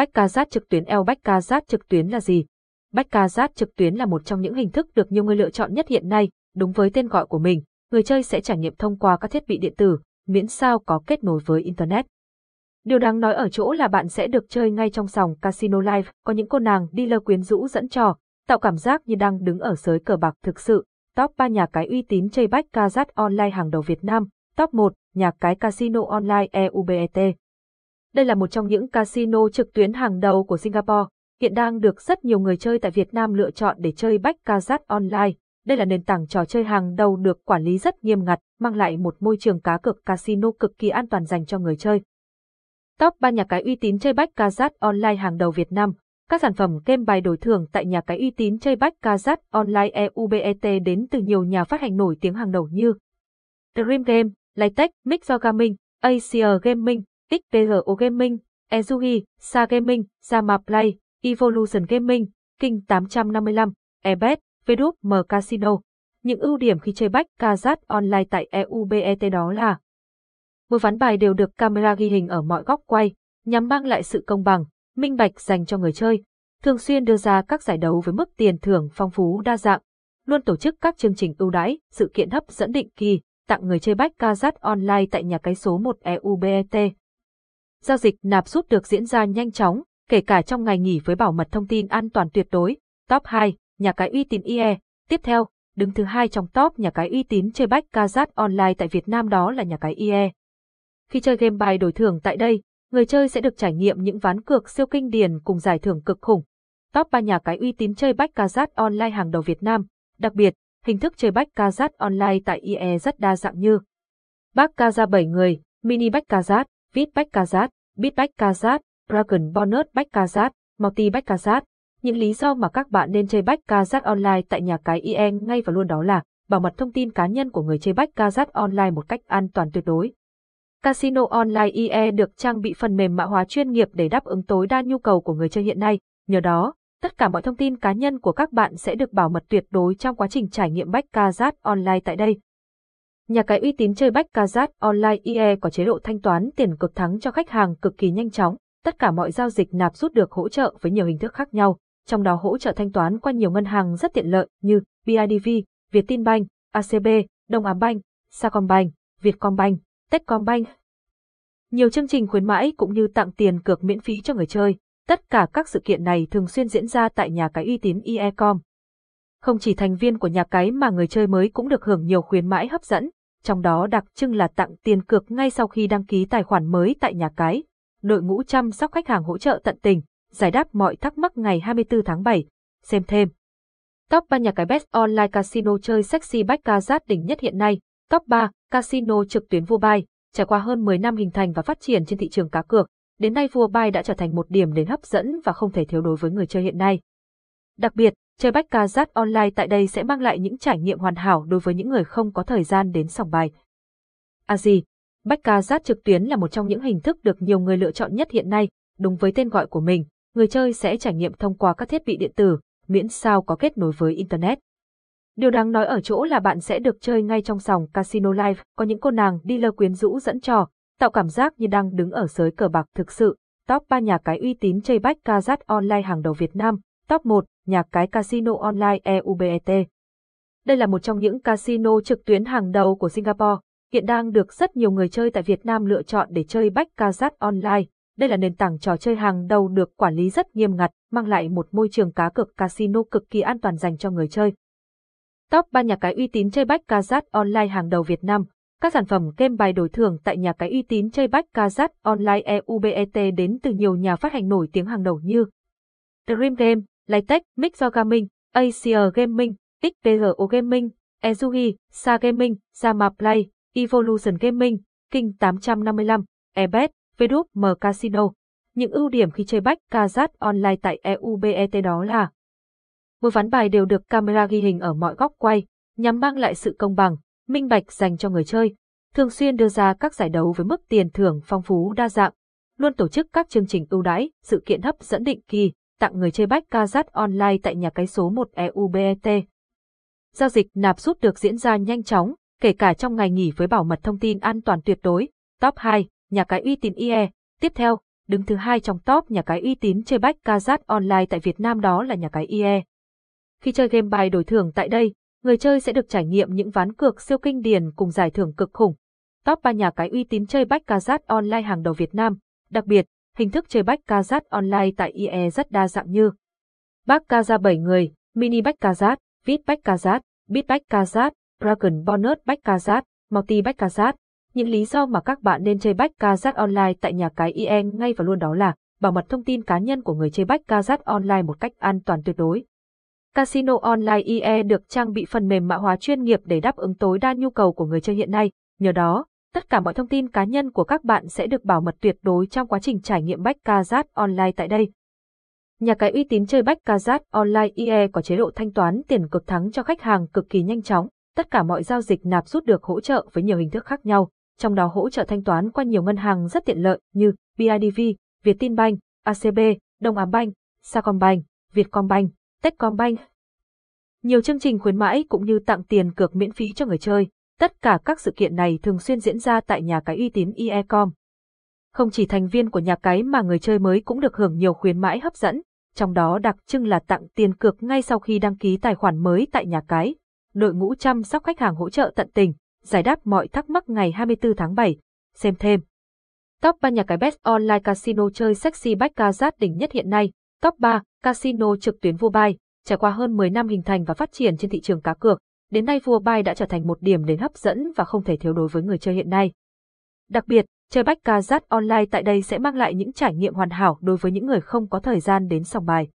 Bách ca giác trực tuyến eo bách ca giác trực tuyến là gì? Bách ca giác trực tuyến là một trong những hình thức được nhiều người lựa chọn nhất hiện nay, đúng với tên gọi của mình, người chơi sẽ trải nghiệm thông qua các thiết bị điện tử, miễn sao có kết nối với Internet. Điều đáng nói ở chỗ là bạn sẽ được chơi ngay trong sòng Casino Live, có những cô nàng đi lơ quyến rũ dẫn trò, tạo cảm giác như đang đứng ở giới cờ bạc thực sự. Top 3 nhà cái uy tín chơi bách ca giác online hàng đầu Việt Nam, Top 1, nhà cái Casino Online EUBET. Đây là một trong những casino trực tuyến hàng đầu của Singapore, hiện đang được rất nhiều người chơi tại Việt Nam lựa chọn để chơi bách online. Đây là nền tảng trò chơi hàng đầu được quản lý rất nghiêm ngặt, mang lại một môi trường cá cược casino cực kỳ an toàn dành cho người chơi. Top 3 nhà cái uy tín chơi bách online hàng đầu Việt Nam. Các sản phẩm game bài đổi thưởng tại nhà cái uy tín chơi bách Kazat online EUBET đến từ nhiều nhà phát hành nổi tiếng hàng đầu như Dream Game, Lightech, Mixer Gaming, Asia Gaming, XPGO Gaming, Ezugi, Sa Gaming, Zama Play, Evolution Gaming, King 855, Ebet, Vdup M Casino. Những ưu điểm khi chơi bách Kazat online tại EUBET đó là Mỗi ván bài đều được camera ghi hình ở mọi góc quay, nhằm mang lại sự công bằng, minh bạch dành cho người chơi. Thường xuyên đưa ra các giải đấu với mức tiền thưởng phong phú đa dạng, luôn tổ chức các chương trình ưu đãi, sự kiện hấp dẫn định kỳ, tặng người chơi bách Kazat online tại nhà cái số 1 EUBET. Giao dịch nạp rút được diễn ra nhanh chóng, kể cả trong ngày nghỉ với bảo mật thông tin an toàn tuyệt đối. Top 2, nhà cái uy tín IE. Tiếp theo, đứng thứ hai trong top nhà cái uy tín chơi bách Kazat online tại Việt Nam đó là nhà cái IE. Khi chơi game bài đổi thưởng tại đây, người chơi sẽ được trải nghiệm những ván cược siêu kinh điển cùng giải thưởng cực khủng. Top 3 nhà cái uy tín chơi bách Kazat online hàng đầu Việt Nam. Đặc biệt, hình thức chơi bách Kazat online tại IE rất đa dạng như Bách Kaza 7 người, Mini bách Kazat, Vip bách Kazat, Bit bách Kazat, Dragon Bonus bách Kazat, Multi bách Kazat. Những lý do mà các bạn nên chơi bách Kazat online tại nhà cái IE ngay và luôn đó là bảo mật thông tin cá nhân của người chơi bách Kazat online một cách an toàn tuyệt đối. Casino Online IE được trang bị phần mềm mã hóa chuyên nghiệp để đáp ứng tối đa nhu cầu của người chơi hiện nay. Nhờ đó, tất cả mọi thông tin cá nhân của các bạn sẽ được bảo mật tuyệt đối trong quá trình trải nghiệm Bách Kazat Online tại đây. Nhà cái uy tín chơi Bách Kazat Online IE có chế độ thanh toán tiền cực thắng cho khách hàng cực kỳ nhanh chóng. Tất cả mọi giao dịch nạp rút được hỗ trợ với nhiều hình thức khác nhau, trong đó hỗ trợ thanh toán qua nhiều ngân hàng rất tiện lợi như BIDV, Vietinbank, ACB, Đông Á Bank, Sacombank, Vietcombank. Techcombank. Nhiều chương trình khuyến mãi cũng như tặng tiền cược miễn phí cho người chơi. Tất cả các sự kiện này thường xuyên diễn ra tại nhà cái uy tín IECOM. Không chỉ thành viên của nhà cái mà người chơi mới cũng được hưởng nhiều khuyến mãi hấp dẫn, trong đó đặc trưng là tặng tiền cược ngay sau khi đăng ký tài khoản mới tại nhà cái. Đội ngũ chăm sóc khách hàng hỗ trợ tận tình, giải đáp mọi thắc mắc ngày 24 tháng 7. Xem thêm. Top 3 nhà cái Best Online Casino chơi sexy baccarat đỉnh nhất hiện nay. Top 3, Casino trực tuyến vua bay, trải qua hơn 10 năm hình thành và phát triển trên thị trường cá cược, đến nay vua bay đã trở thành một điểm đến hấp dẫn và không thể thiếu đối với người chơi hiện nay. Đặc biệt, chơi bách online tại đây sẽ mang lại những trải nghiệm hoàn hảo đối với những người không có thời gian đến sòng bài. À gì, bách trực tuyến là một trong những hình thức được nhiều người lựa chọn nhất hiện nay, đúng với tên gọi của mình, người chơi sẽ trải nghiệm thông qua các thiết bị điện tử, miễn sao có kết nối với Internet. Điều đáng nói ở chỗ là bạn sẽ được chơi ngay trong sòng Casino Live, có những cô nàng đi lơ quyến rũ dẫn trò, tạo cảm giác như đang đứng ở giới cờ bạc thực sự. Top 3 nhà cái uy tín chơi bách ca online hàng đầu Việt Nam. Top 1, nhà cái Casino Online EUBET. Đây là một trong những casino trực tuyến hàng đầu của Singapore, hiện đang được rất nhiều người chơi tại Việt Nam lựa chọn để chơi bách casat online. Đây là nền tảng trò chơi hàng đầu được quản lý rất nghiêm ngặt, mang lại một môi trường cá cược casino cực kỳ an toàn dành cho người chơi. Top 3 nhà cái uy tín chơi bách casat online hàng đầu Việt Nam. Các sản phẩm game bài đổi thưởng tại nhà cái uy tín chơi bách casat online EUBET đến từ nhiều nhà phát hành nổi tiếng hàng đầu như Dream Game, Lightech, Mixer Gaming, Asia Gaming, XPRO Gaming, Ezugi, Sa Gaming, Zama Play, Evolution Gaming, King 855, Ebet, Vdup M Casino. Những ưu điểm khi chơi bách Kazat online tại EUBET đó là Mỗi ván bài đều được camera ghi hình ở mọi góc quay, nhằm mang lại sự công bằng, minh bạch dành cho người chơi. Thường xuyên đưa ra các giải đấu với mức tiền thưởng phong phú đa dạng, luôn tổ chức các chương trình ưu đãi, sự kiện hấp dẫn định kỳ, tặng người chơi bách Kazat online tại nhà cái số 1 EUBET. Giao dịch nạp rút được diễn ra nhanh chóng, kể cả trong ngày nghỉ với bảo mật thông tin an toàn tuyệt đối. Top 2, nhà cái uy tín IE. Tiếp theo, Đứng thứ hai trong top nhà cái uy tín chơi bách Kazat online tại Việt Nam đó là nhà cái IE. Khi chơi game bài đổi thưởng tại đây, người chơi sẽ được trải nghiệm những ván cược siêu kinh điển cùng giải thưởng cực khủng. Top 3 nhà cái uy tín chơi bách Kazat online hàng đầu Việt Nam. Đặc biệt, hình thức chơi bách Kazat online tại IE rất đa dạng như Bách Kaza 7 người, Mini bách Kazat, Vip bách Kazat, Bit bách Kazat, Dragon Bonus bách Kazat, Multi bách Kazat. Những lý do mà các bạn nên chơi bách Kazat online tại nhà cái IE ngay và luôn đó là bảo mật thông tin cá nhân của người chơi bách Kazat online một cách an toàn tuyệt đối. Casino Online IE được trang bị phần mềm mã hóa chuyên nghiệp để đáp ứng tối đa nhu cầu của người chơi hiện nay. Nhờ đó, tất cả mọi thông tin cá nhân của các bạn sẽ được bảo mật tuyệt đối trong quá trình trải nghiệm bách Kazat Online tại đây. Nhà cái uy tín chơi bách Kazat Online IE có chế độ thanh toán tiền cực thắng cho khách hàng cực kỳ nhanh chóng. Tất cả mọi giao dịch nạp rút được hỗ trợ với nhiều hình thức khác nhau, trong đó hỗ trợ thanh toán qua nhiều ngân hàng rất tiện lợi như BIDV, Vietinbank, ACB, Đông Á Bank, Sacombank, Vietcombank, Techcombank. Nhiều chương trình khuyến mãi cũng như tặng tiền cược miễn phí cho người chơi. Tất cả các sự kiện này thường xuyên diễn ra tại nhà cái uy tín IECOM. Không chỉ thành viên của nhà cái mà người chơi mới cũng được hưởng nhiều khuyến mãi hấp dẫn, trong đó đặc trưng là tặng tiền cược ngay sau khi đăng ký tài khoản mới tại nhà cái. Đội ngũ chăm sóc khách hàng hỗ trợ tận tình, giải đáp mọi thắc mắc ngày 24 tháng 7. Xem thêm. Top 3 nhà cái Best Online Casino chơi sexy baccarat đỉnh nhất hiện nay. Top 3, Casino trực tuyến vua. Trải qua hơn 10 năm hình thành và phát triển trên thị trường cá cược, đến nay vua bài đã trở thành một điểm đến hấp dẫn và không thể thiếu đối với người chơi hiện nay. Đặc biệt, chơi baccarat online tại đây sẽ mang lại những trải nghiệm hoàn hảo đối với những người không có thời gian đến sòng bài.